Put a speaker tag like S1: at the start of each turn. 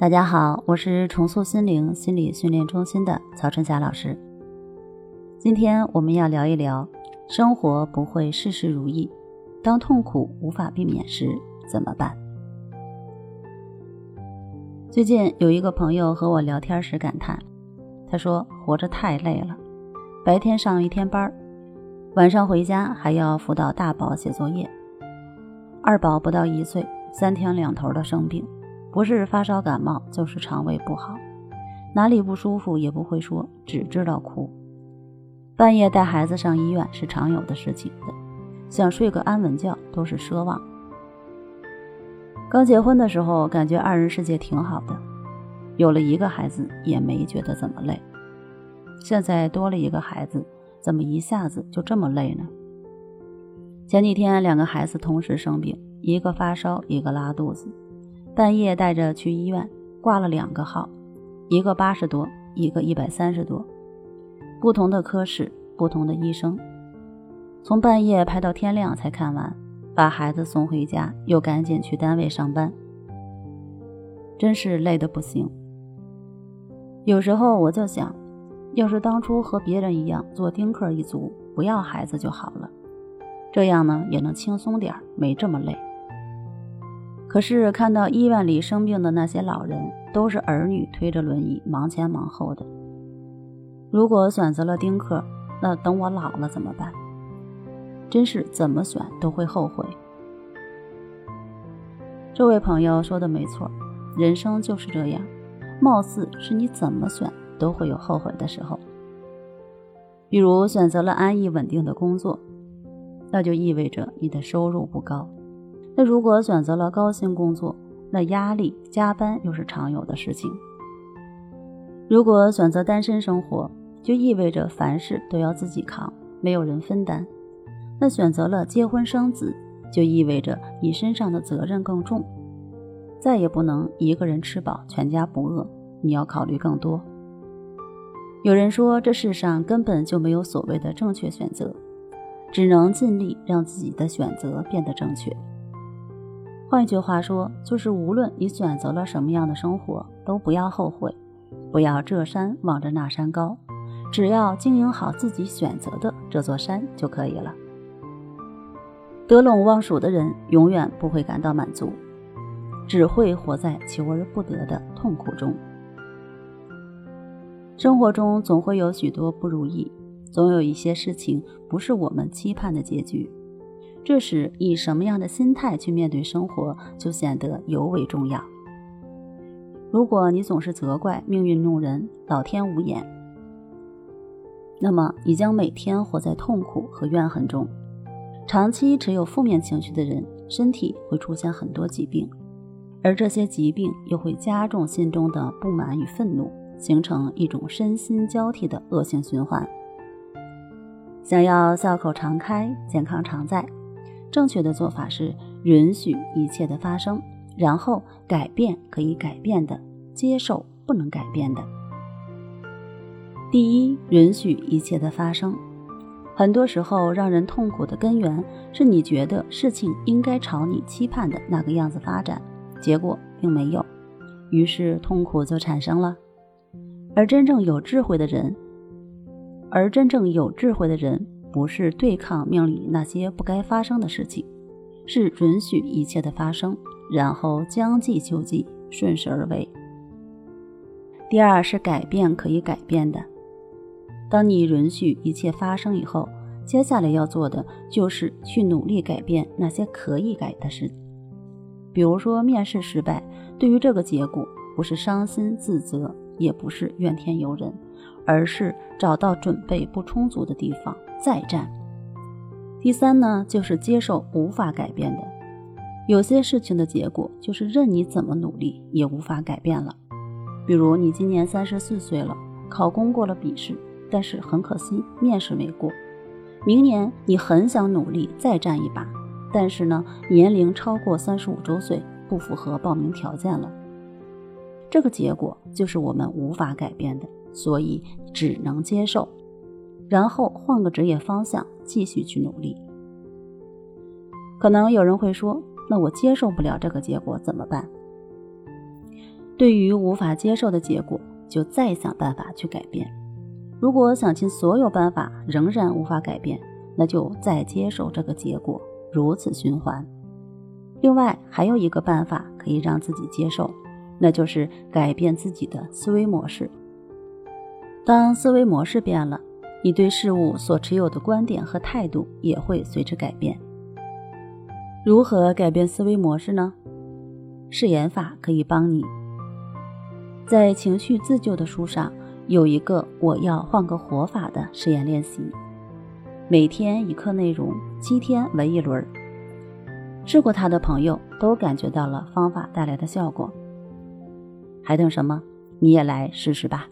S1: 大家好，我是重塑心灵心理训练中心的曹春霞老师。今天我们要聊一聊，生活不会事事如意，当痛苦无法避免时怎么办？最近有一个朋友和我聊天时感叹，他说活着太累了，白天上一天班，晚上回家还要辅导大宝写作业，二宝不到一岁，三天两头的生病。不是发烧感冒，就是肠胃不好，哪里不舒服也不会说，只知道哭。半夜带孩子上医院是常有的事情，想睡个安稳觉都是奢望。刚结婚的时候，感觉二人世界挺好的，有了一个孩子也没觉得怎么累。现在多了一个孩子，怎么一下子就这么累呢？前几天两个孩子同时生病，一个发烧，一个拉肚子。半夜带着去医院，挂了两个号，一个八十多，一个一百三十多，不同的科室，不同的医生，从半夜排到天亮才看完，把孩子送回家，又赶紧去单位上班，真是累得不行。有时候我就想，要是当初和别人一样做丁克一族，不要孩子就好了，这样呢也能轻松点没这么累。可是看到医院里生病的那些老人，都是儿女推着轮椅忙前忙后的。如果选择了丁克，那等我老了怎么办？真是怎么选都会后悔。这位朋友说的没错，人生就是这样，貌似是你怎么选都会有后悔的时候。比如选择了安逸稳定的工作，那就意味着你的收入不高。那如果选择了高薪工作，那压力、加班又是常有的事情。如果选择单身生活，就意味着凡事都要自己扛，没有人分担。那选择了结婚生子，就意味着你身上的责任更重，再也不能一个人吃饱全家不饿，你要考虑更多。有人说，这世上根本就没有所谓的正确选择，只能尽力让自己的选择变得正确。换句话说，就是无论你选择了什么样的生活，都不要后悔，不要这山望着那山高，只要经营好自己选择的这座山就可以了。得陇望蜀的人永远不会感到满足，只会活在求而不得的痛苦中。生活中总会有许多不如意，总有一些事情不是我们期盼的结局。这时，以什么样的心态去面对生活，就显得尤为重要。如果你总是责怪命运弄人、老天无眼，那么你将每天活在痛苦和怨恨中。长期持有负面情绪的人，身体会出现很多疾病，而这些疾病又会加重心中的不满与愤怒，形成一种身心交替的恶性循环。想要笑口常开、健康常在。正确的做法是允许一切的发生，然后改变可以改变的，接受不能改变的。第一，允许一切的发生。很多时候，让人痛苦的根源是你觉得事情应该朝你期盼的那个样子发展，结果并没有，于是痛苦就产生了。而真正有智慧的人，而真正有智慧的人。不是对抗命里那些不该发生的事情，是允许一切的发生，然后将计就计，顺势而为。第二是改变可以改变的。当你允许一切发生以后，接下来要做的就是去努力改变那些可以改的事。比如说面试失败，对于这个结果，不是伤心自责，也不是怨天尤人。而是找到准备不充足的地方再战。第三呢，就是接受无法改变的，有些事情的结果就是任你怎么努力也无法改变了。比如你今年三十四岁了，考公过了笔试，但是很可惜面试没过。明年你很想努力再战一把，但是呢年龄超过三十五周岁，不符合报名条件了。这个结果就是我们无法改变的。所以只能接受，然后换个职业方向继续去努力。可能有人会说：“那我接受不了这个结果怎么办？”对于无法接受的结果，就再想办法去改变。如果想尽所有办法仍然无法改变，那就再接受这个结果，如此循环。另外还有一个办法可以让自己接受，那就是改变自己的思维模式。当思维模式变了，你对事物所持有的观点和态度也会随之改变。如何改变思维模式呢？誓言法可以帮你。在情绪自救的书上。有一个我要换个活法的实验练习，每天一课内容，七天为一轮。试过它的朋友都感觉到了方法带来的效果，还等什么？你也来试试吧。